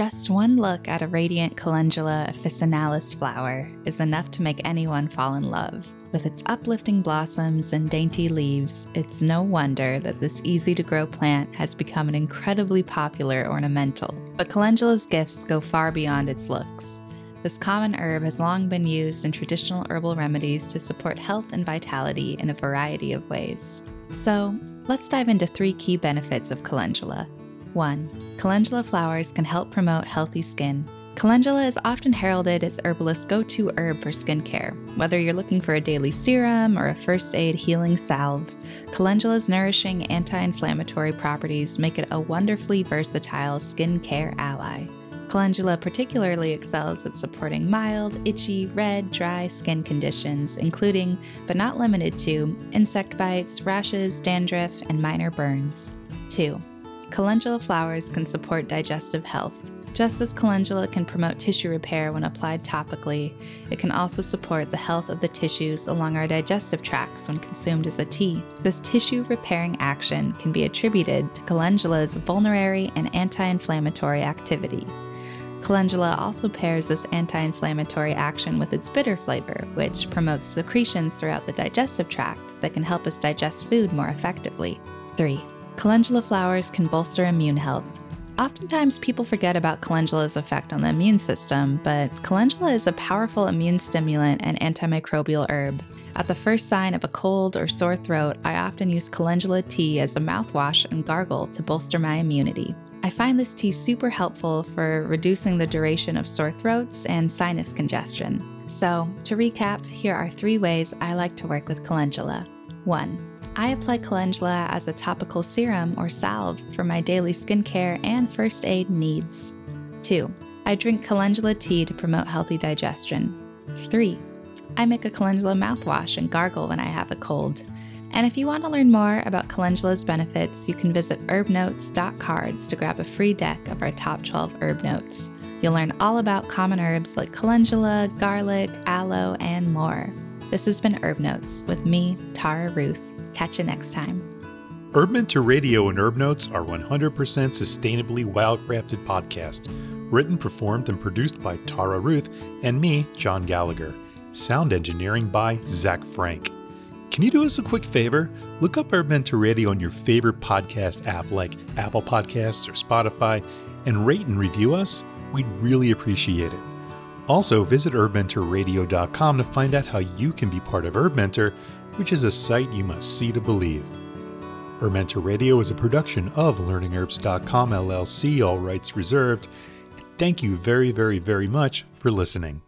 Just one look at a radiant Calendula officinalis flower is enough to make anyone fall in love. With its uplifting blossoms and dainty leaves, it's no wonder that this easy to grow plant has become an incredibly popular ornamental. But calendula's gifts go far beyond its looks. This common herb has long been used in traditional herbal remedies to support health and vitality in a variety of ways. So, let's dive into three key benefits of calendula. 1. Calendula flowers can help promote healthy skin. Calendula is often heralded as herbalists' go to herb for skincare. Whether you're looking for a daily serum or a first aid healing salve, calendula's nourishing anti inflammatory properties make it a wonderfully versatile skincare ally. Calendula particularly excels at supporting mild, itchy, red, dry skin conditions, including, but not limited to, insect bites, rashes, dandruff, and minor burns. 2. Calendula flowers can support digestive health. Just as calendula can promote tissue repair when applied topically, it can also support the health of the tissues along our digestive tracts when consumed as a tea. This tissue repairing action can be attributed to calendula's vulnerary and anti inflammatory activity. Calendula also pairs this anti inflammatory action with its bitter flavor, which promotes secretions throughout the digestive tract that can help us digest food more effectively. 3. Calendula flowers can bolster immune health. Oftentimes, people forget about calendula's effect on the immune system, but calendula is a powerful immune stimulant and antimicrobial herb. At the first sign of a cold or sore throat, I often use calendula tea as a mouthwash and gargle to bolster my immunity. I find this tea super helpful for reducing the duration of sore throats and sinus congestion. So, to recap, here are three ways I like to work with calendula. 1. I apply calendula as a topical serum or salve for my daily skincare and first aid needs. 2. I drink calendula tea to promote healthy digestion. 3. I make a calendula mouthwash and gargle when I have a cold. And if you want to learn more about calendula's benefits, you can visit herbnotes.cards to grab a free deck of our top 12 herb notes. You'll learn all about common herbs like calendula, garlic, aloe, and more. This has been Herb Notes with me, Tara Ruth. Catch you next time. Herb Mentor Radio and Herb Notes are 100% sustainably wildcrafted podcasts, written, performed, and produced by Tara Ruth and me, John Gallagher. Sound engineering by Zach Frank. Can you do us a quick favor? Look up Herb Mentor Radio on your favorite podcast app like Apple Podcasts or Spotify and rate and review us. We'd really appreciate it. Also, visit herbmentorradio.com to find out how you can be part of Herb Mentor, which is a site you must see to believe. Herb Mentor Radio is a production of LearningHerbs.com LLC, all rights reserved. Thank you very, very, very much for listening.